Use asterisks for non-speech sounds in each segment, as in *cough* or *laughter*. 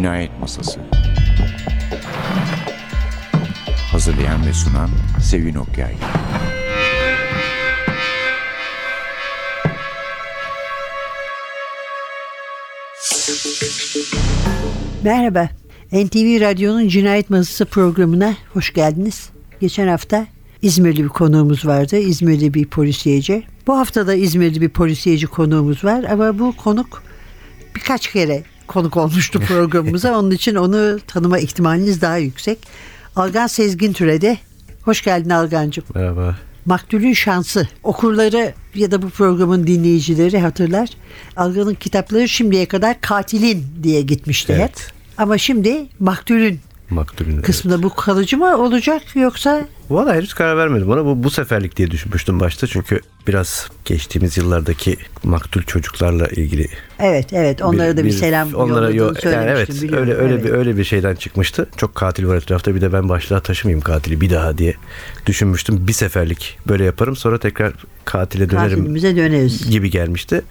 Cinayet Masası Hazırlayan ve sunan Sevin Okyay Merhaba. NTV Radyo'nun Cinayet Masası programına hoş geldiniz. Geçen hafta İzmirli bir konuğumuz vardı. İzmirli bir polisiyeci. Bu hafta da İzmirli bir polisiyeci konuğumuz var ama bu konuk birkaç kere konuk olmuştu *laughs* programımıza. Onun için onu tanıma ihtimaliniz daha yüksek. Algan Sezgin Türedi. Hoş geldin Algancığım. Merhaba. Maktulün Şansı. Okurları ya da bu programın dinleyicileri hatırlar. Algan'ın kitapları şimdiye kadar Katilin diye gitmişti hep. Evet. Ama şimdi Maktulün Maktulün. kısmında bu kalıcı mı olacak yoksa Valla henüz karar vermedim ona. Bu, bu seferlik diye düşünmüştüm başta. Çünkü biraz geçtiğimiz yıllardaki maktul çocuklarla ilgili evet evet onlara da bir, selam onlara yo- yani evet biliyorum. öyle öyle Evet. bir öyle bir şeyden çıkmıştı. Çok katil var etrafta bir de ben başlığa taşımayayım katili bir daha diye düşünmüştüm. Bir seferlik böyle yaparım sonra tekrar katile dönerim Katilimize döneriz. gibi gelmişti.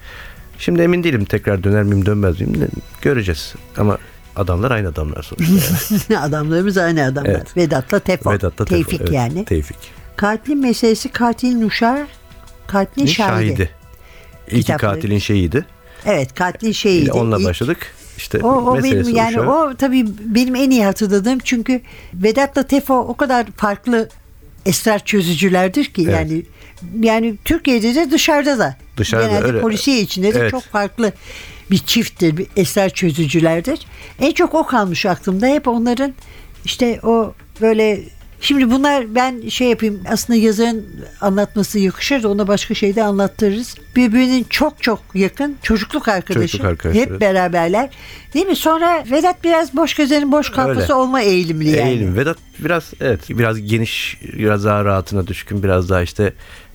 Şimdi emin değilim tekrar döner miyim dönmez miyim göreceğiz. Ama adamlar aynı adamlar sonuçta. Yani. *laughs* Adamlarımız aynı adamlar. Evet. Vedat'la Tefo. Vedat'la Tevfik evet, yani. Tevfik. Katilin meselesi katilin uşağı, katilin Ne şahidi. şahidi. İlki Kitapları. katilin şeyiydi. Evet katilin şeyiydi. Onunla İlk- başladık. İşte O, o benim meselesi yani uşağı. o tabii benim en iyi hatırladığım çünkü Vedat'la Tefo o kadar farklı esrar çözücülerdir ki Evet. yani yani Türkiye'de de dışarıda da Dışarıda, genelde öyle. polisiye içinde de Evet. çok farklı bir çifttir, bir esrar çözücülerdir. En çok o kalmış aklımda. Hep onların işte o böyle Şimdi bunlar ben şey yapayım aslında yazarın anlatması yakışır da ona başka şeyde anlattırırız. Birbirinin çok çok yakın çocukluk arkadaşı. Çocukluk arkadaşı, Hep evet. beraberler. Değil mi? Sonra Vedat biraz boş gezenin boş kafası Öyle. olma eğilimli yani. Eğilim. Vedat biraz evet biraz geniş biraz daha rahatına düşkün biraz daha işte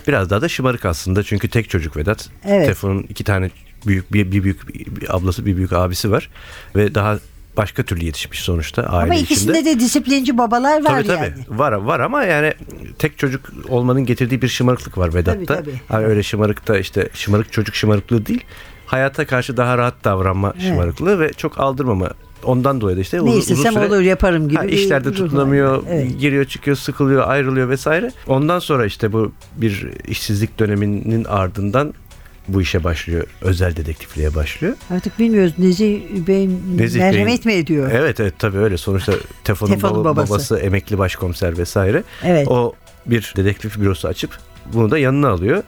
biraz daha da şımarık aslında çünkü tek çocuk Vedat. Evet. Tefon'un iki tane büyük bir, bir büyük bir ablası bir büyük abisi var ve daha başka türlü yetişmiş sonuçta aile Ama içinde. ikisinde de disiplinci babalar var Tabii tabii. yani. Var var ama yani tek çocuk olmanın getirdiği bir şımarıklık var Vedat'ta. Tabii, tabii. Hani öyle şımarıkta işte şımarık çocuk şımarıklığı değil. Hayata karşı daha rahat davranma şımarıklığı ve çok aldırmama. Ondan dolayı da işte Ne uzun, süre olur yaparım gibi. ha, işlerde tutunamıyor, Evet. giriyor çıkıyor, sıkılıyor, ayrılıyor vesaire. Ondan sonra işte bu bir işsizlik döneminin ardından bu işe başlıyor. Özel dedektifliğe başlıyor. Artık bilmiyoruz Nezih Bey Nezih merhamet mi Bey'in- ediyor? Evet evet tabii öyle. Sonuçta Tefon'un, Tefon'un baba- babası. babası. emekli başkomiser vesaire. Evet. O bir dedektif bürosu açıp bunu da yanına alıyor.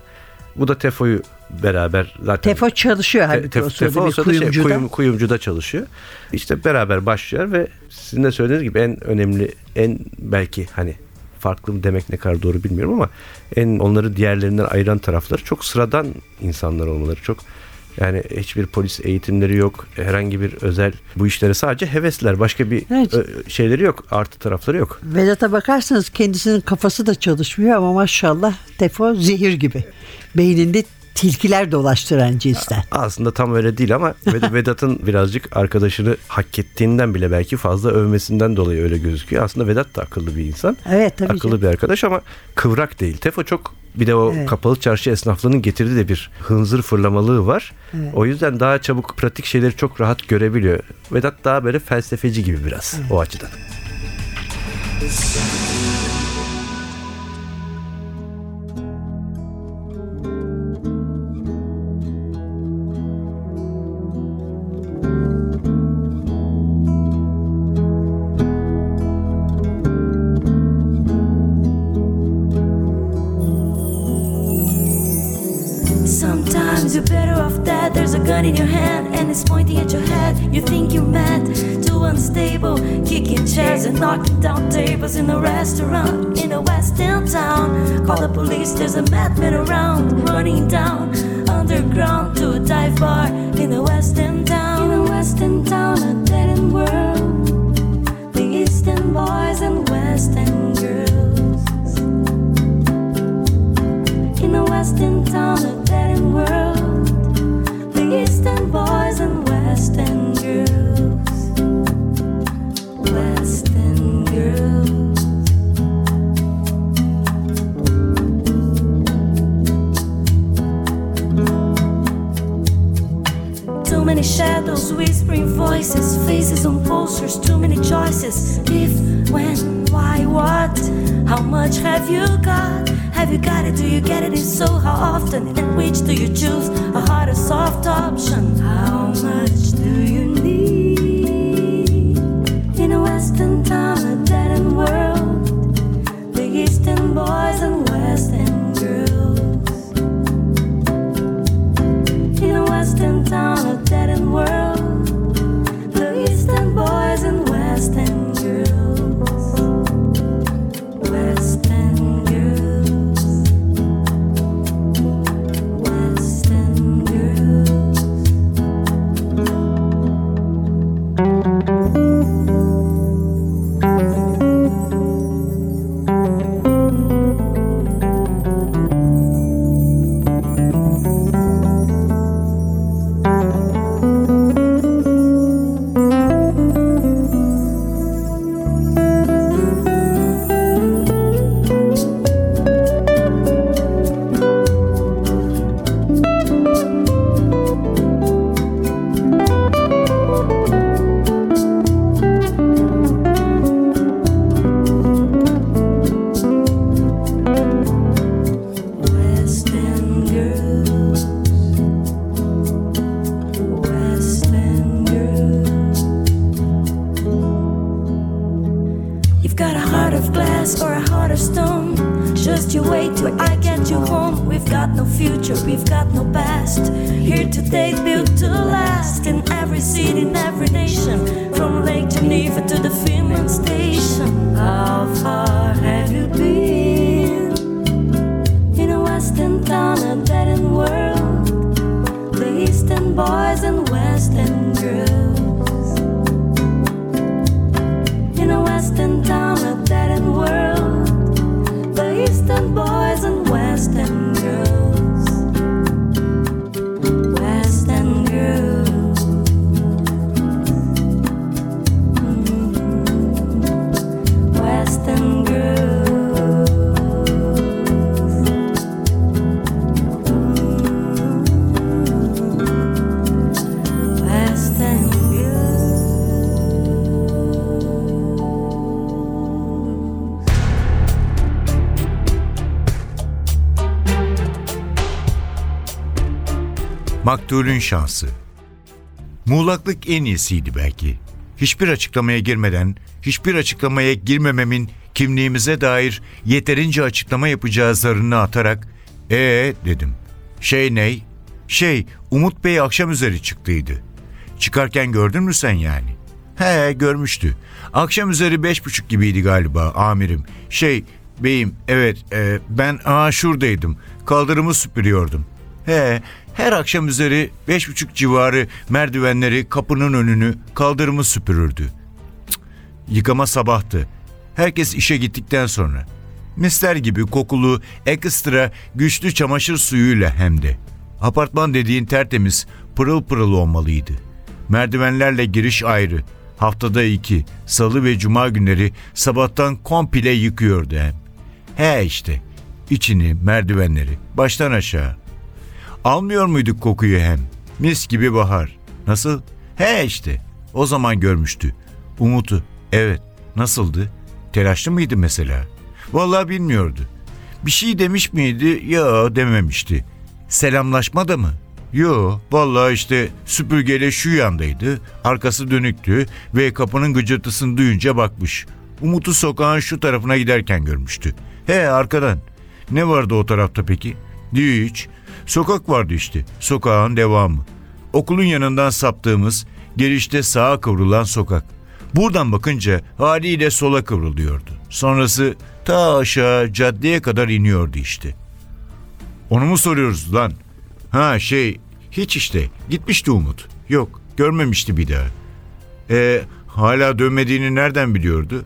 Bu da Tefo'yu beraber zaten Tefo çalışıyor halbuki Tef- o sırada Tefo bir şey, kuyumcuda. kuyum- kuyumcuda çalışıyor. İşte beraber başlıyor ve sizin de söylediğiniz gibi en önemli en belki hani farklı mı demek ne kadar doğru bilmiyorum ama en onları diğerlerinden ayıran tarafları çok sıradan insanlar olmaları. Çok yani hiçbir polis eğitimleri yok. Herhangi bir özel bu işlere sadece hevesler. Başka bir Evet. ö, şeyleri yok. Artı tarafları yok. Vedat'a bakarsanız kendisinin kafası da çalışmıyor ama maşallah Tefo zehir gibi. Beyninde tilkiler dolaştıran cinsten. Aslında tam öyle değil ama Ved- *laughs* Vedat'ın birazcık arkadaşını hak ettiğinden bile belki fazla övmesinden dolayı öyle gözüküyor. Aslında Vedat da akıllı bir insan. Evet tabii akıllı canım. bir arkadaş ama kıvrak değil. Tefo çok bir de o Evet. kapalı çarşı esnaflığının getirdiği de bir hınzır fırlamalığı var. Evet. O yüzden daha çabuk pratik şeyleri çok rahat görebiliyor. Vedat daha böyle felsefeci gibi biraz o açıdan. Sometimes you're better off dead. There's a gun in your hand and it's pointing at your head. You think you're mad, too unstable, kicking chairs and knocking down tables in a restaurant in a west town. Call the police, there's a madman around, running down underground to a dive bar in a west town. In a west end town, a dead end world. The Eastern boys and west end girls. In a western town, a dead end world. Shadows, whispering voices, faces on posters, too many choices. If, when, why, what? How much have you got? Have you got it? Do you get it? If so, how often? And which do you choose? A hard or soft option? How much do you Maktulün şansı. Muğlaklık en iyisiydi belki. Hiçbir açıklamaya girmeden, hiçbir açıklamaya girmememin kimliğimize dair yeterince açıklama yapacağı zarını atarak ee dedim. Şey ney? Şey, Umut Bey akşam üzeri çıktıydı. Çıkarken gördün mü sen yani? He görmüştü. Akşam üzeri beş buçuk gibiydi galiba amirim. Şey beyim evet e, ben aa şuradaydım. Kaldırımı süpürüyordum. He her akşam üzeri beş buçuk civarı merdivenleri kapının önünü kaldırımı süpürürdü. Yıkama sabahtı. Herkes işe gittikten sonra. Mister gibi kokulu, ekstra güçlü çamaşır suyuyla hem de. Apartman dediğin tertemiz, pırıl pırıl olmalıydı. Merdivenlerle giriş ayrı. Haftada iki, salı ve cuma günleri sabahtan komple yıkıyordu hem. He işte, içini, merdivenleri, baştan aşağı. Almıyor muyduk kokuyu hem? Mis gibi bahar. Nasıl? He işte. O zaman görmüştü. Umut'u. Evet. Nasıldı? Telaşlı mıydı mesela? Vallahi bilmiyordu. Bir şey demiş miydi? Ya dememişti. Selamlaşma da mı? Yo, vallahi işte süpürgeyle şu yandaydı, arkası dönüktü ve kapının gıcırtısını duyunca bakmış. Umut'u sokağın şu tarafına giderken görmüştü. He arkadan. Ne vardı o tarafta peki? Hiç. Sokak vardı işte, sokağın devamı. Okulun yanından saptığımız, girişte sağa kıvrılan sokak. Buradan bakınca haliyle sola kıvrılıyordu. Sonrası ta aşağı caddeye kadar iniyordu işte. Onu mu soruyoruz lan? Ha şey hiç işte gitmişti Umut. Yok görmemişti bir daha. E hala dönmediğini nereden biliyordu?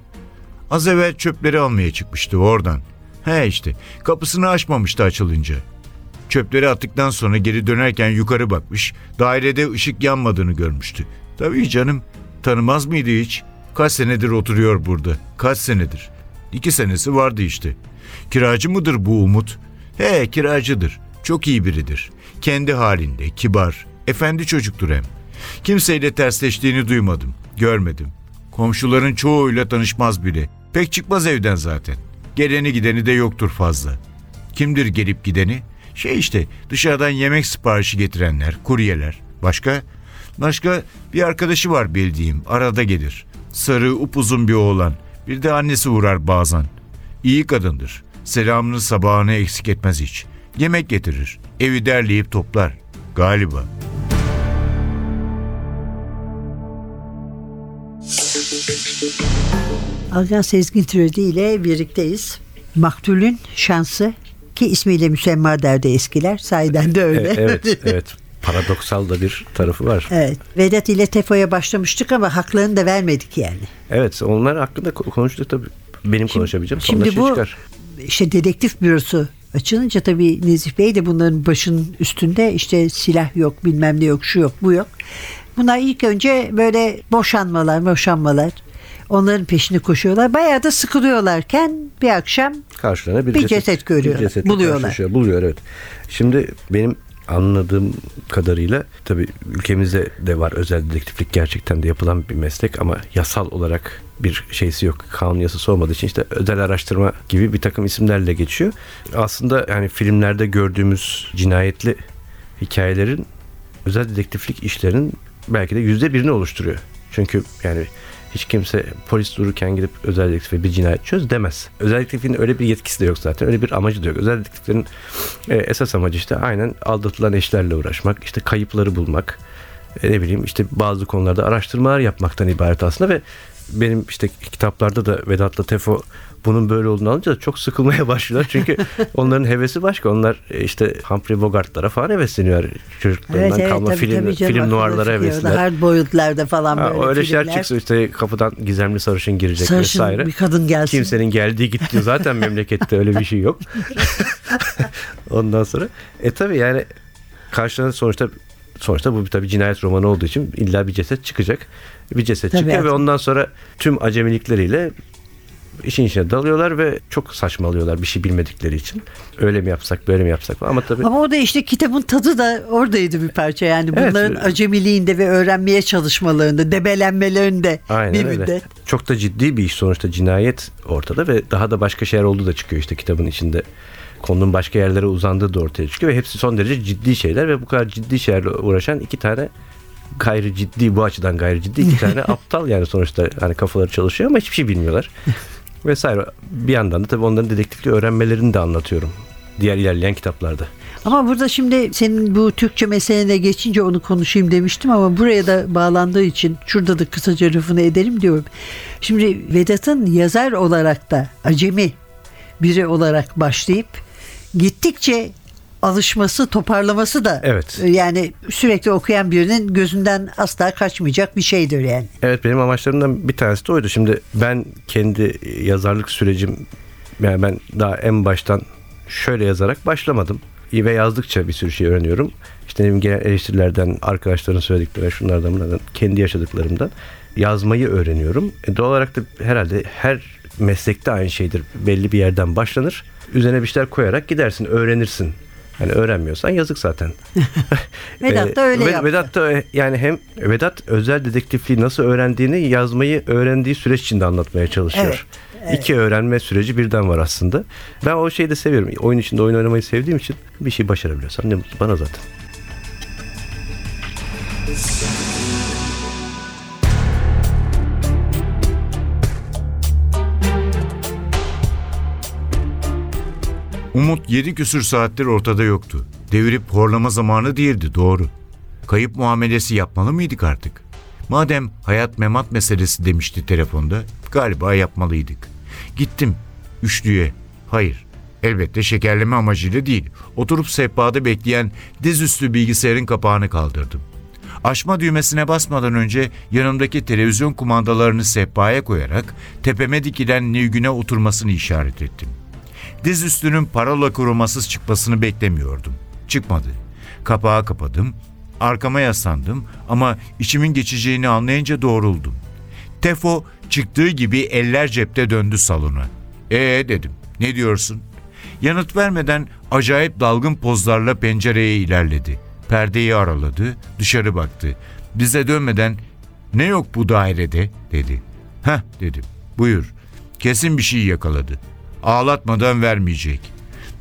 Az evvel çöpleri almaya çıkmıştı oradan. He işte kapısını açmamıştı açılınca. Çöpleri attıktan sonra geri dönerken yukarı bakmış. Dairede ışık yanmadığını görmüştü. Tabii canım tanımaz mıydı hiç? Kaç senedir oturuyor burada. Kaç senedir? İki senesi vardı işte. Kiracı mıdır bu Umut? He kiracıdır. Çok iyi biridir. Kendi halinde, kibar, efendi çocuktur hem. Kimseyle tersleştiğini duymadım, görmedim. Komşuların çoğuyla tanışmaz bile. Pek çıkmaz evden zaten. Geleni gideni de yoktur fazla. Kimdir gelip gideni? Şey işte dışarıdan yemek siparişi getirenler, kuryeler. Başka? Başka bir arkadaşı var bildiğim. Arada gelir. Sarı upuzun bir oğlan. Bir de annesi uğrar bazen. İyi kadındır. Selamını sabahını eksik etmez hiç. Yemek getirir. Evi derleyip toplar. Galiba. Algan Sezgin Türedi ile birlikteyiz. Maktulün şansı ki ismiyle müsemma derdi eskiler. Sahiden de öyle. E- evet, *laughs* evet. Paradoksal da bir tarafı var. Evet. Vedat ile Tefo'ya başlamıştık ama haklarını da vermedik yani. Evet, onlar hakkında ko- konuştuk tabii. Benim konuşabileceğim. Sonra Şimdi şey bu çıkar. işte dedektif bürosu açılınca tabii Nezih Bey de bunların başının üstünde işte silah yok bilmem ne yok şu yok bu yok. Bunlar ilk önce böyle boşanmalar boşanmalar onların peşini koşuyorlar. Bayağı da sıkılıyorlarken bir akşam karşılarına bir, Bir ceset görüyorlar, bir cesetle buluyorlar. Buluyor evet. Şimdi benim anladığım kadarıyla tabii ülkemizde de var özel dedektiflik gerçekten de yapılan bir meslek ama yasal olarak bir şeysi yok. Kanun yasası olmadığı için işte özel araştırma gibi bir takım isimlerle geçiyor. Aslında yani filmlerde gördüğümüz cinayetli hikayelerin özel dedektiflik işlerinin belki de yüzde birini oluşturuyor. Çünkü yani hiç kimse polis dururken gidip özel dedektife bir cinayet çöz demez. Özel dedektifin öyle bir yetkisi de yok zaten. Öyle bir amacı da yok. Özel dedektiflerin e, esas amacı işte aynen aldatılan eşlerle uğraşmak, işte kayıpları bulmak, e, ne bileyim işte bazı konularda araştırmalar yapmaktan ibaret aslında ve benim işte kitaplarda da Vedat'la Tefo bunun böyle olduğunu alınca da çok sıkılmaya *laughs* başlıyorlar. Çünkü onların hevesi başka. Onlar e, işte Humphrey Bogart'lara falan hevesleniyor. Çocuklarından kalma film, film aklıma noirlara çıkıyor. hevesliler. Hard boyutlarda falan Ha, böyle öyle şeyler filmler. çıksın işte kapıdan gizemli sarışın girecek Sarışın vesaire. bir kadın gelsin. Kimsenin geldiği gittiği zaten memlekette öyle bir şey yok. *laughs* Ondan sonra e tabi yani karşılarında sonuçta sonuçta bu bir tabi cinayet romanı olduğu için illa bir ceset çıkacak. Bir ceset Tabii çıkıyor ve artık. ondan sonra tüm acemilikleriyle işin içine dalıyorlar ve çok saçmalıyorlar bir şey bilmedikleri için. Öyle mi yapsak böyle mi yapsak ama tabii Ama o da işte kitabın tadı da oradaydı bir parça yani Evet. bunların acemiliğinde ve öğrenmeye çalışmalarında, debelenmelerinde Aynen bir öyle. Çok da ciddi bir iş sonuçta cinayet ortada ve daha da başka şeyler olduğu da çıkıyor işte kitabın içinde. Konunun başka yerlere uzandığı da ortaya çıkıyor ve hepsi son derece ciddi şeyler ve bu kadar ciddi şeylerle uğraşan iki tane gayri ciddi bu açıdan gayri ciddi iki *laughs* tane aptal yani sonuçta hani kafaları çalışıyor ama hiçbir şey bilmiyorlar. *laughs* Vesaire. Bir yandan da tabii onların dedektifliği öğrenmelerini de anlatıyorum. Diğer ilerleyen kitaplarda. Ama burada şimdi senin bu Türkçe meselene geçince onu konuşayım demiştim ama buraya da bağlandığı için şurada da kısaca lafını edelim diyorum. Şimdi Vedat'ın yazar olarak da acemi biri olarak başlayıp gittikçe alışması, toparlaması da Evet. yani sürekli okuyan birinin gözünden asla kaçmayacak bir şeydir yani. Evet benim amaçlarımdan bir tanesi de oydu. Şimdi ben kendi yazarlık sürecim yani ben daha en baştan şöyle yazarak başlamadım. Ve yazdıkça bir sürü şey öğreniyorum. İşte bileyim genel eleştirilerden, arkadaşların söylediklerinden, şunlardan bunlardan, kendi yaşadıklarımdan yazmayı öğreniyorum. E doğal olarak da herhalde her meslekte aynı şeydir. Belli bir yerden başlanır. Üzerine bir şeyler koyarak gidersin, öğrenirsin. Yani öğrenmiyorsan yazık zaten. *laughs* Vedat da öyle yaptı. Vedat da yani hem Vedat özel dedektifliği nasıl öğrendiğini yazmayı öğrendiği süreç içinde anlatmaya çalışıyor. İki öğrenme süreci birden var aslında. Ben o şeyi de seviyorum. Oyun içinde oyun oynamayı sevdiğim için bir şey başarabiliyorsam ne mutlu bana zaten. Umut yedi küsür saattir ortada yoktu. Devirip horlama zamanı değildi doğru. Kayıp muamelesi yapmalı mıydık artık? Madem hayat memat meselesi demişti telefonda, galiba yapmalıydık. Gittim üçlüye. Hayır, elbette şekerleme amacıyla değil. Oturup sehpada bekleyen dizüstü bilgisayarın kapağını kaldırdım. Açma düğmesine basmadan önce yanımdaki televizyon kumandalarını sehpaya koyarak tepeme dikilen Nilgün'e oturmasını işaret ettim. Dizüstünün parola korumasız çıkmasını beklemiyordum. Çıkmadı. Kapağı kapadım, arkama yaslandım ama içimin geçeceğini anlayınca doğruldum. Tefo çıktığı gibi eller cepte döndü salona. Ee dedim, ne diyorsun? Yanıt vermeden acayip dalgın pozlarla pencereye ilerledi. Perdeyi araladı, dışarı baktı. bize dönmeden ne yok bu dairede dedi. Heh dedim buyur kesin bir şey yakaladı. Ağlatmadan vermeyecek.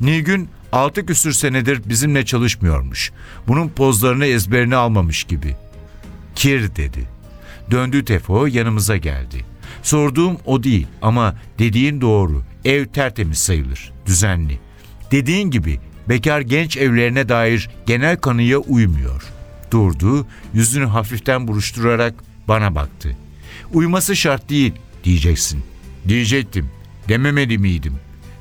Nilgün altı küsür senedir bizimle çalışmıyormuş. Bunun pozlarını ezberine almamış gibi. Kir dedi. Döndü Tefo yanımıza geldi. Sorduğum o değil ama dediğin doğru. Ev tertemiz sayılır, düzenli. Dediğin gibi bekar genç evlerine dair genel kanıya uymuyor. Durdu, yüzünü hafiften buruşturarak bana baktı. Uyması şart değil diyeceksin. Diyecektim. Dememeli miydim?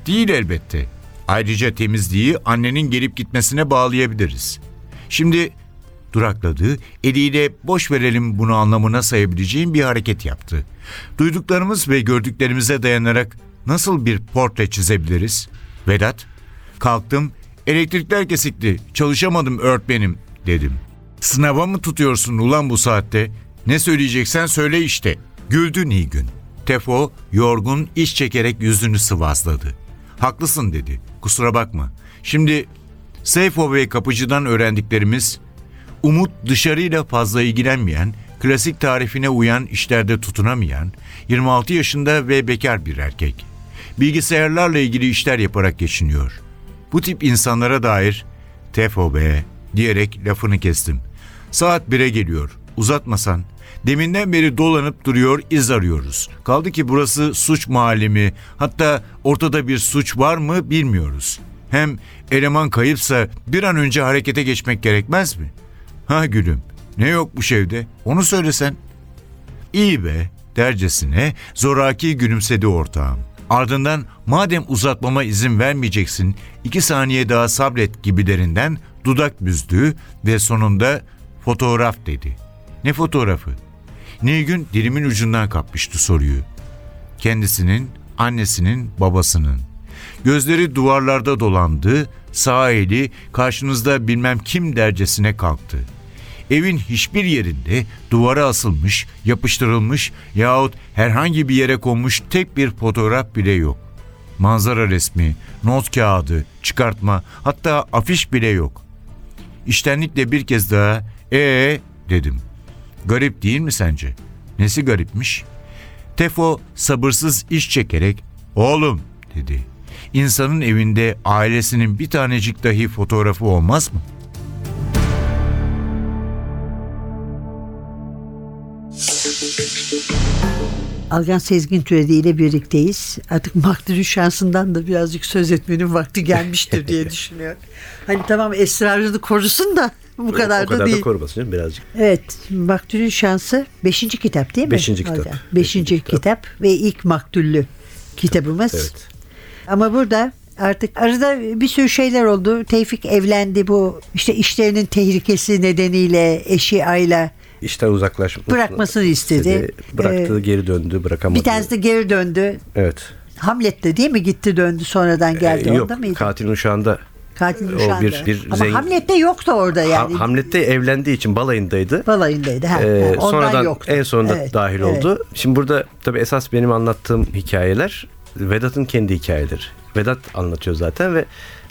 Değil elbette. Ayrıca temizliği annenin gelip gitmesine bağlayabiliriz. Şimdi durakladı, eliyle boş verelim bunu anlamına sayabileceğim bir hareket yaptı. Duyduklarımız ve gördüklerimize dayanarak nasıl bir portre çizebiliriz? Vedat, kalktım, elektrikler kesikti, çalışamadım öğretmenim dedim. Sınava mı tutuyorsun ulan bu saatte? Ne söyleyeceksen söyle işte. Güldü Nilgün. Tefo yorgun iş çekerek yüzünü sıvazladı. Haklısın dedi. Kusura bakma. Şimdi Seyfo ve kapıcıdan öğrendiklerimiz Umut dışarıyla fazla ilgilenmeyen, klasik tarifine uyan işlerde tutunamayan, 26 yaşında ve bekar bir erkek. Bilgisayarlarla ilgili işler yaparak geçiniyor. Bu tip insanlara dair Tefo be diyerek lafını kestim. Saat 1'e geliyor. Uzatmasan. Deminden beri dolanıp duruyor iz arıyoruz. Kaldı ki burası suç mahalli mi? Hatta ortada bir suç var mı bilmiyoruz. Hem eleman kayıpsa bir an önce harekete geçmek gerekmez mi? Ha gülüm ne yokmuş evde onu söylesen. İyi be dercesine zoraki gülümsedi ortağım. Ardından madem uzatmama izin vermeyeceksin iki saniye daha sabret gibilerinden dudak büzdü ve sonunda fotoğraf dedi. Ne fotoğrafı? Nilgün dilimin ucundan kapmıştı soruyu. Kendisinin, annesinin, babasının. Gözleri duvarlarda dolandı, sağ eli karşınızda bilmem kim dercesine kalktı. Evin hiçbir yerinde duvara asılmış, yapıştırılmış yahut herhangi bir yere konmuş tek bir fotoğraf bile yok. Manzara resmi, not kağıdı, çıkartma, hatta afiş bile yok. İştenlikle bir kez daha ee dedim. Garip değil mi sence? Nesi garipmiş? Tefo sabırsız iş çekerek oğlum dedi. İnsanın evinde ailesinin bir tanecik dahi fotoğrafı olmaz mı? Algan Sezgin Türedi ile birlikteyiz. Artık maktulün şansından da birazcık söz etmenin vakti gelmiştir diye *laughs* düşünüyorum. Hani tamam esrarını korusun da bu kadar, o kadar da da değil. korumasın canım birazcık. evet, Maktulün Şansı 5. kitap değil mi? Beşinci kitap. Algan? Beşinci Beşinci kitap. ve ilk maktullü kitabımız. Evet. Ama burada artık arada bir sürü şeyler oldu. Tevfik evlendi bu işte işlerinin tehlikesi nedeniyle eşi Ayla İşten uzaklaşmasını Bırakmasını istedi. Bıraktı Ee, geri döndü bırakamadı. bir tanesi de geri döndü. Evet. Hamlet'te değil mi gitti döndü sonradan geldi Ee, yok orada mıydı? katilin uşağında Katil o uşağında. bir- bir Ama zengin- Hamlet'te yoktu orada yani. Ha- Hamlet'te evlendiği için balayındaydı. Balayındaydı. Ha, Ee, ondan sonradan yoktu. en sonunda Evet, dahil evet. oldu. Şimdi burada tabii esas benim anlattığım hikayeler Vedat'ın kendi hikayeleri. Vedat anlatıyor zaten ve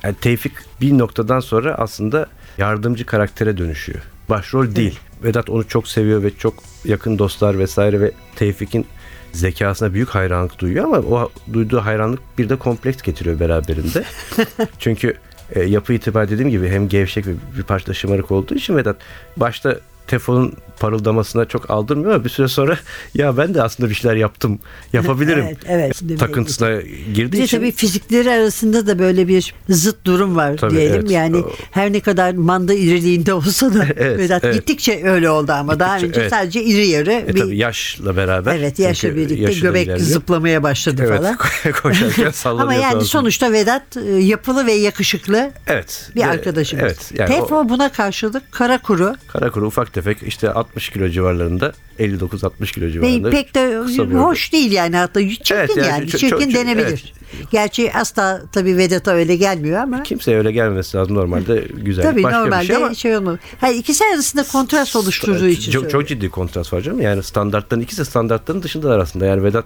yani Tevfik bir noktadan sonra aslında yardımcı karaktere dönüşüyor. Başrol değil. Vedat onu çok seviyor ve çok yakın dostlar vesaire ve Tevfik'in zekasına büyük hayranlık duyuyor ama o duyduğu hayranlık bir de kompleks getiriyor beraberinde. *laughs* Çünkü e, yapı itibariyle dediğim gibi hem gevşek ve bir parça şımarık olduğu için Vedat başta Tefon'un parıldamasına çok aldırmıyor ama bir süre sonra ya ben de aslında bir şeyler yaptım yapabilirim Evet, evet. takıntısına girdiği de için tabii fizikleri arasında da böyle bir zıt durum var Tabii, diyelim. evet. Yani O- her ne kadar manda iriliğinde olsa da *laughs* Evet, Vedat evet. gittikçe öyle oldu ama daha Gittikçe, önce evet. sadece iri yarı e, bir tabii yaşla beraber evet yaşla birlikte göbek ilerliyor. zıplamaya başladı evet, falan. *laughs* koşarken *laughs* sallanıyor Ama yani olsun. sonuçta Vedat e, yapılı ve yakışıklı evet bir arkadaşımız. evet yani o- Tefo buna karşılık kara kuru Karakuru ufak tefek işte 60 kilo civarlarında 59-60 kilo civarında. pek de hoş değil yani hatta çirkin Evet, yani yani, çok- çirkin çok- denebilir. evet. Gerçi asla tabii Vedat'a öyle gelmiyor ama Kimseye öyle gelmemesi lazım normalde güzel. tabii Başka normalde bir şey ama şey olmalı. Hayır ikisi arasında kontrast oluşturduğu için çok, çok ciddi kontrast var canım. Yani standartların ikisi standartların dışında aslında. Yani Vedat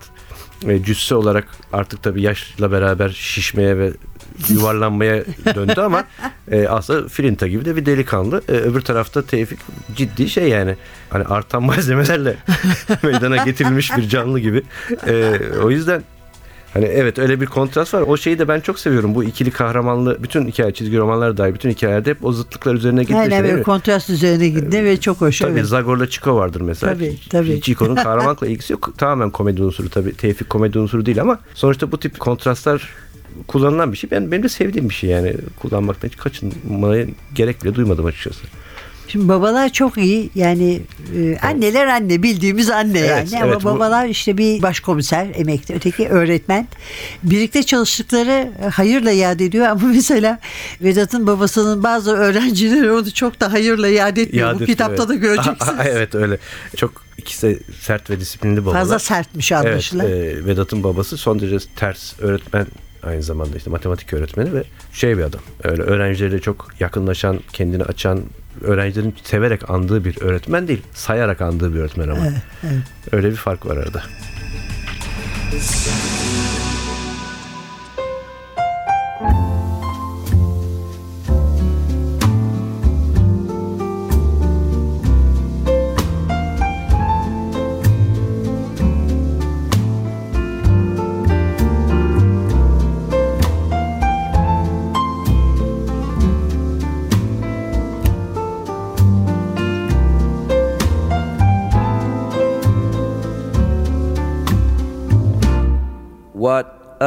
e, cüsse olarak artık tabii yaşla beraber şişmeye ve yuvarlanmaya döndü ama e, aslında Filinta gibi de bir delikanlı. E, öbür tarafta Tevfik ciddi şey yani hani artan malzemelerle *laughs* meydana getirilmiş bir canlı gibi. E, o yüzden Hani evet öyle bir kontrast var. O şeyi de ben çok seviyorum. Bu ikili kahramanlı bütün hikaye çizgi romanlar dair bütün hikayelerde hep o zıtlıklar üzerine. Aynen değil böyle mi? kontrast üzerine gitti ve çok hoş. Tabii evet. Zagor'la Chico vardır mesela. Tabii, tabii. Chico'nun *laughs* kahramanlıkla ilgisi yok. Tamamen komedi unsuru tabii. Tevfik komedi unsuru değil ama sonuçta bu tip kontrastlar kullanılan bir şey. Ben benim de sevdiğim bir şey yani. Kullanmaktan hiç kaçınmaya gerek bile duymadım açıkçası. Şimdi babalar çok iyi yani e, anneler anne bildiğimiz anne Evet, yani ama evet, bu- babalar işte bir başkomiser emekli öteki öğretmen birlikte çalıştıkları e, hayırla yad ediyor ama *laughs* mesela Vedat'ın babasının bazı öğrencileri onu çok da hayırla yad etmiyor bu kitapta evet. da göreceksiniz. evet öyle. Çok ikisi de sert ve disiplinli babalar. Fazla sertmiş Evet, anlaşılan. e, Vedat'ın babası son derece ters öğretmen aynı zamanda işte matematik öğretmeni ve şey bir adam. Öyle öğrencileriyle çok yakınlaşan, kendini açan, öğrencilerin severek andığı bir öğretmen değil, sayarak andığı bir öğretmen ama. Öyle bir fark var arada.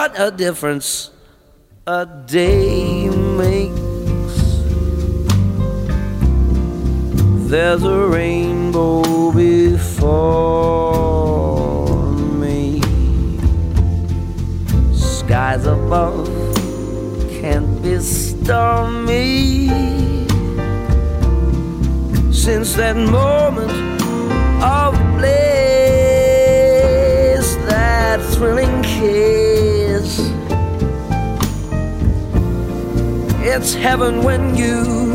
What a difference a day makes. There's a rainbow before me. Skies above can't be me. Since that moment of bliss, that thrilling kiss. It's heaven when you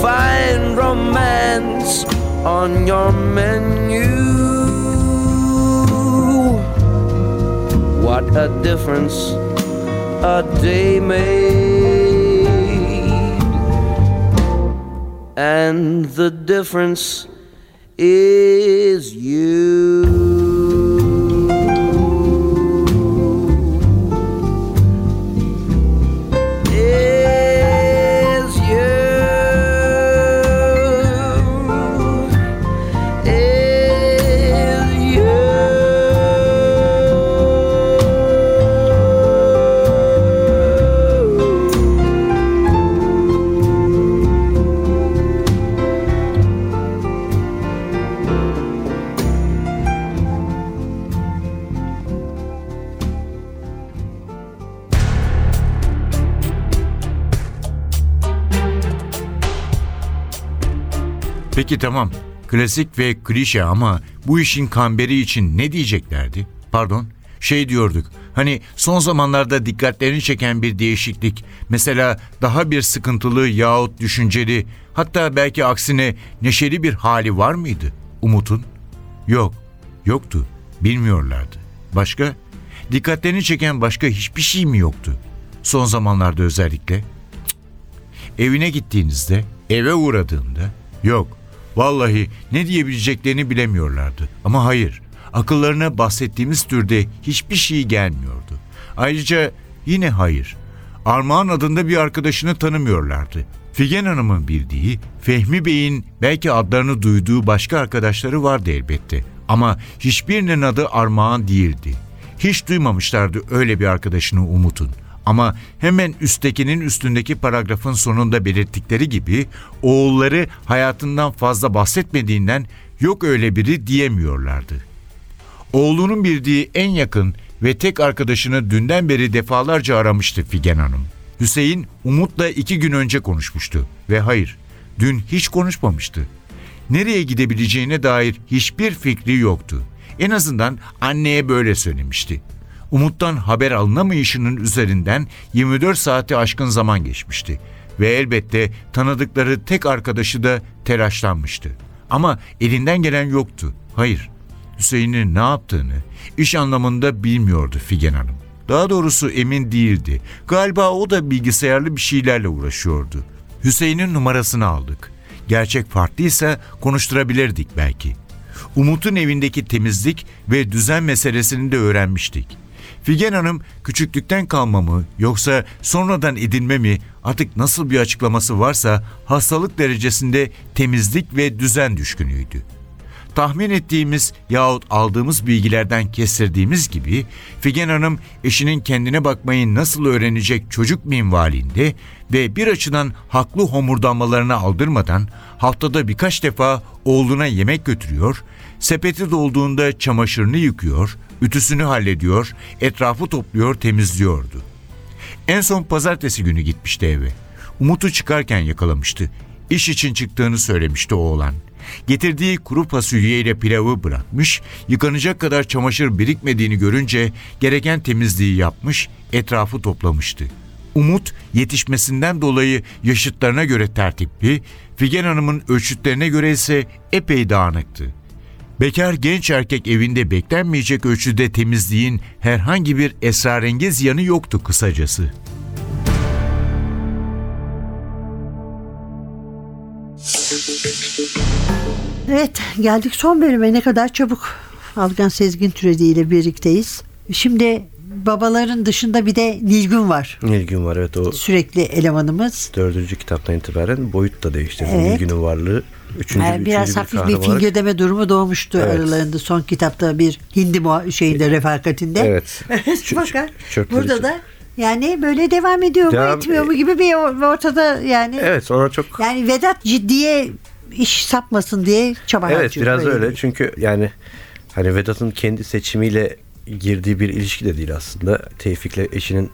find romance on your menu. What a difference a day made, and the difference is you. Peki tamam. Klasik ve klişe ama bu işin kamberi için ne diyeceklerdi? Pardon. Şey diyorduk. Hani son zamanlarda dikkatlerini çeken bir değişiklik. Mesela daha bir sıkıntılı yahut düşünceli, hatta belki aksine neşeli bir hali var mıydı? Umut'un? Yok. Yoktu. Bilmiyorlardı. Başka? Dikkatlerini çeken başka hiçbir şey mi yoktu? Son zamanlarda özellikle. Evine gittiğinizde, eve uğradığında yok. Vallahi ne diyebileceklerini bilemiyorlardı. Ama hayır, akıllarına bahsettiğimiz türde hiçbir şey gelmiyordu. Ayrıca yine hayır. Armağan adında bir arkadaşını tanımıyorlardı. Figen Hanım'ın bildiği, Fehmi Bey'in belki adlarını duyduğu başka arkadaşları vardı elbette. Ama hiçbirinin adı Armağan değildi. Hiç duymamışlardı öyle bir arkadaşını Umut'un. Ama hemen üsttekinin üstündeki paragrafın sonunda belirttikleri gibi oğulları hayatından fazla bahsetmediğinden yok öyle biri diyemiyorlardı. Oğlunun bildiği en yakın ve tek arkadaşını dünden beri defalarca aramıştı Figen Hanım. Hüseyin Umut'la iki gün önce konuşmuştu ve hayır, dün hiç konuşmamıştı. Nereye gidebileceğine dair hiçbir fikri yoktu. En azından anneye böyle söylemişti. Umut'tan haber alınamayışının üzerinden 24 saati aşkın zaman geçmişti ve elbette tanıdıkları tek arkadaşı da telaşlanmıştı. Ama elinden gelen yoktu. Hayır, Hüseyin'in ne yaptığını iş anlamında bilmiyordu Figen Hanım. Daha doğrusu emin değildi. Galiba o da bilgisayarlı bir şeylerle uğraşıyordu. Hüseyin'in numarasını aldık. Gerçek farklıysa konuşturabilirdik belki. Umut'un evindeki temizlik ve düzen meselesini de öğrenmiştik. Figen Hanım küçüklükten kalma mı yoksa sonradan edinme mi artık nasıl bir açıklaması varsa hastalık derecesinde temizlik ve düzen düşkünüydü. Tahmin ettiğimiz yahut aldığımız bilgilerden kestirdiğimiz gibi Figen Hanım eşinin kendine bakmayı nasıl öğrenecek çocuk minvalinde ve bir açıdan haklı homurdanmalarına aldırmadan haftada birkaç defa oğluna yemek götürüyor, sepeti dolduğunda çamaşırını yıkıyor, ütüsünü hallediyor, etrafı topluyor, temizliyordu. En son pazartesi günü gitmişti eve. Umut'u çıkarken yakalamıştı. İş için çıktığını söylemişti oğlan. Getirdiği kuru fasulyeyle pilavı bırakmış, yıkanacak kadar çamaşır birikmediğini görünce gereken temizliği yapmış, etrafı toplamıştı. Umut yetişmesinden dolayı yaşıtlarına göre tertipli, Figen Hanım'ın ölçütlerine göre ise epey dağınıktı. Bekar genç erkek evinde beklenmeyecek ölçüde temizliğin herhangi bir esrarengiz yanı yoktu kısacası. Evet geldik son bölüme ne kadar çabuk Algan Sezgin Türedi ile birlikteyiz. Şimdi babaların dışında bir de Nilgün var. Nilgün var evet o Sürekli elemanımız. dördüncü kitaptan itibaren boyut da değiştirdi. Evet. Nilgün'ün varlığı üçüncü, Yani biraz üçüncü hafif bir olarak- fingödeme durumu doğmuştu Evet. aralarında son kitapta bir Hindi muha- şeyinde refakatinde. Evet. *laughs* Fakat burada çöp- da yani böyle devam ediyor mu Devam- etmiyor mu gibi bir or- ortada yani. Evet sonra çok Yani Vedat ciddiye iş sapmasın diye çaba Evet biraz öyle. bir- Çünkü yani hani Vedat'ın kendi seçimiyle girdiği bir ilişki de değil aslında. Tevfik'le eşinin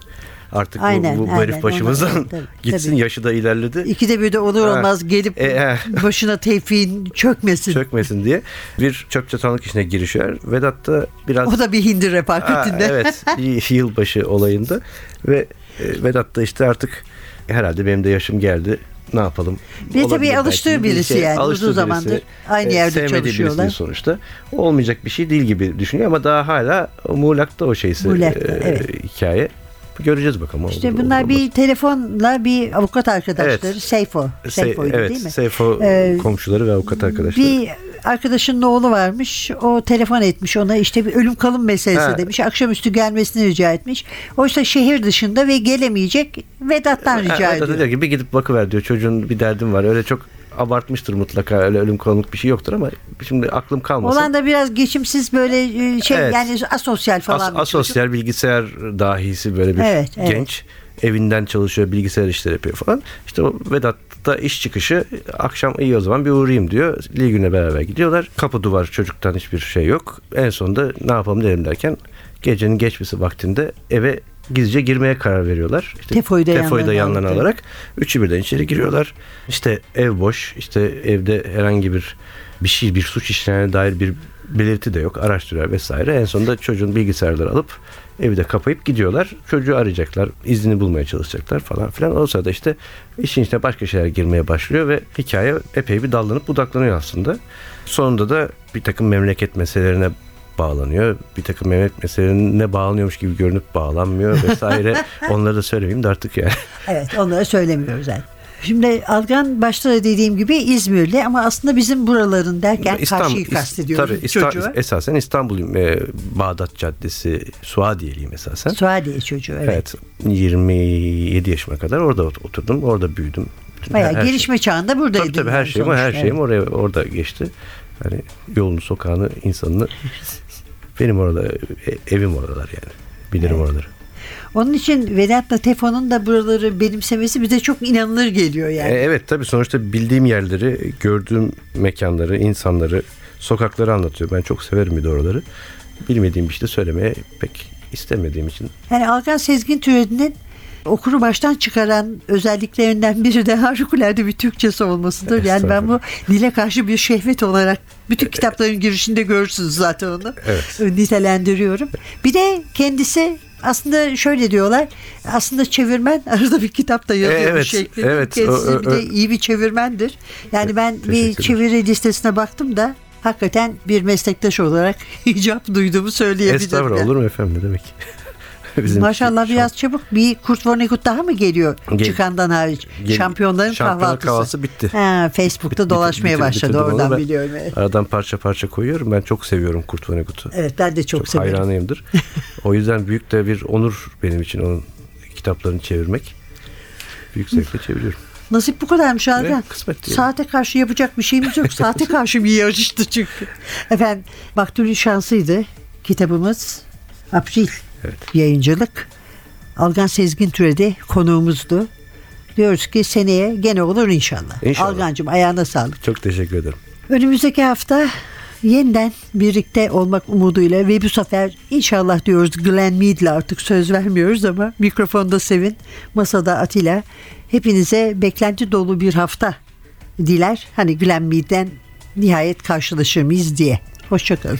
artık Aynen, bu, bu aynen, herif başımızdan tabii, *laughs* gitsin tabii. yaşı da ilerledi. İkide bir de olur Ha. olmaz gelip E, e. *laughs* başına tevfiğin çökmesin. Çökmesin diye bir çöp çatanlık işine girişiyor. Vedat da biraz O da bir hindi refakatinde. evet *laughs* yılbaşı olayında ve e, Vedat da işte artık herhalde benim de yaşım geldi. Ne yapalım? Bir de tabii alıştığı birisi yani, alıştığı uzun zamandır aynı yerde sevmediği çalışıyorlar. birisi sonuçta. Olmayacak bir şey değil gibi düşünüyor ama daha hala muğlakta o şeysi Muğlakta, e, evet. hikaye. Göreceğiz bakalım. İşte olur, bunlar olur, bir olmaz. telefonla bir avukat arkadaşları Evet. Seyfo. Se- Seyfo'ydu evet, değil mi? Seyfo Ee, komşuları ve avukat arkadaşları. Bir arkadaşının oğlu varmış. O telefon etmiş ona işte bir ölüm kalım meselesi Ha. demiş. Akşamüstü gelmesini rica etmiş. Oysa şehir dışında ve gelemeyecek Vedat'tan rica Ha, Vedat da ediyor. diyor ki bir gidip bakıver diyor. Çocuğun bir derdim var. Öyle çok abartmıştır mutlaka. Öyle ölüm kalımlık bir şey yoktur ama şimdi aklım kalmasın. Olan da biraz geçimsiz böyle e, şey Evet. yani asosyal falan. As- bir çocuk. asosyal bilgisayar dahisi böyle bir Evet, evet. genç. Evinden çalışıyor, bilgisayar işleri yapıyor falan. İşte o Vedat da iş çıkışı akşam iyi o zaman bir uğrayayım diyor. Ligün'le beraber gidiyorlar. Kapı duvar çocuktan hiçbir şey yok. En sonunda ne yapalım derim derken gecenin geçmesi vaktinde eve gizlice girmeye karar veriyorlar. İşte Tefoyu da yanlarına yanlarına alarak üçü birden içeri giriyorlar. İşte ev boş. İşte evde herhangi bir bir şey bir suç işlerine dair bir belirti de yok. Araştırıyorlar vesaire. En sonunda çocuğun bilgisayarları alıp evi de kapayıp gidiyorlar. Çocuğu arayacaklar. iznini bulmaya çalışacaklar falan filan. O sırada işte işin içine başka şeyler girmeye başlıyor ve hikaye epey bir dallanıp budaklanıyor aslında. Sonunda da bir takım memleket meselelerine bağlanıyor. Bir takım memleket meselelerine bağlanıyormuş gibi görünüp bağlanmıyor vesaire. *laughs* Onları da söylemeyeyim de artık yani. Evet onları söylemiyoruz zaten. Şimdi Algan başta da dediğim gibi İzmirli ama aslında bizim buraların derken karşıyı İs- kastediyoruz Tabii İsta- çocuğu. esasen İstanbul e, Bağdat Caddesi Suadiyeliyim esasen. Suadiye çocuğu evet. Evet. 27 yaşıma kadar orada ot- oturdum. Orada büyüdüm. Bayağı her- her gelişme çağında buradaydın. Tabii tabii her yani şeyim, her sonuçta, şeyim evet. oraya orada geçti. Hani yolunu, sokağını, insanını *laughs* benim orada e- evim oralar yani. Bilirim oraları. Onun için Vedat'la Tefo'nun da buraları benimsemesi bize çok inanılır geliyor yani. E, evet tabii sonuçta bildiğim yerleri, gördüğüm mekanları, insanları, sokakları anlatıyor. Ben çok severim bir de oraları. Bilmediğim bir şey de söylemeye pek istemediğim için. Yani Algan Sezgin Türedi'nin okuru baştan çıkaran özelliklerinden biri de *laughs* harikulade bir Türkçesi olmasıdır. Yani ben bu dile karşı bir şehvet olarak bütün kitapların girişinde görürsünüz zaten onu. Evet. Nitelendiriyorum. Bir de kendisi aslında şöyle diyorlar. Aslında çevirmen *laughs* arada bir kitap da yazıyor Evet, şeklinde. evet. Kendisi O- o- bir de iyi bir çevirmendir. Yani ben bir çeviri listesine baktım da hakikaten bir meslektaş olarak *laughs* icap duyduğumu söyleyebilirim. Estağfurullah olur mu efendim ne demek? *laughs* Bizim Maşallah şu- biraz çabuk bir Kurt Vonnegut daha mı geliyor Gel- çıkandan hariç? Gel- Şampiyonların Şampiyonlar kahvaltısı. kahvaltısı bitti. Ha, Facebook'ta Bit- dolaşmaya bitir- başladı bitirdim onu. oradan Ben biliyorum. Evet. Aradan parça parça koyuyorum. Ben çok seviyorum Kurt Vonnegut'u. evet ben de çok, severim. hayranıyımdır. *laughs* o yüzden büyük de bir onur benim için onun kitaplarını çevirmek. Büyük zevkle çeviriyorum. Nasip bu kadarmış Algan. Evet, kısmet diyelim. Saate karşı yapacak bir şeyimiz yok. *laughs* Saate karşı bir yarıştı çünkü. Efendim Maktul'ün şansıydı kitabımız. April Evet. yayıncılık. Algan Sezgin Türedi konuğumuzdu. Diyoruz ki seneye gene olur inşallah. İnşallah. Algancığım ayağına sağlık. Çok teşekkür ederim. Önümüzdeki hafta yeniden birlikte olmak umuduyla ve bu sefer inşallah diyoruz Glenn Mead'le artık söz vermiyoruz ama mikrofonda Sevin, masada Atilla. Hepinize beklenti dolu bir hafta diler. Hani Glenn Mead'den nihayet karşılaşır mıyız diye. Hoşçakalın.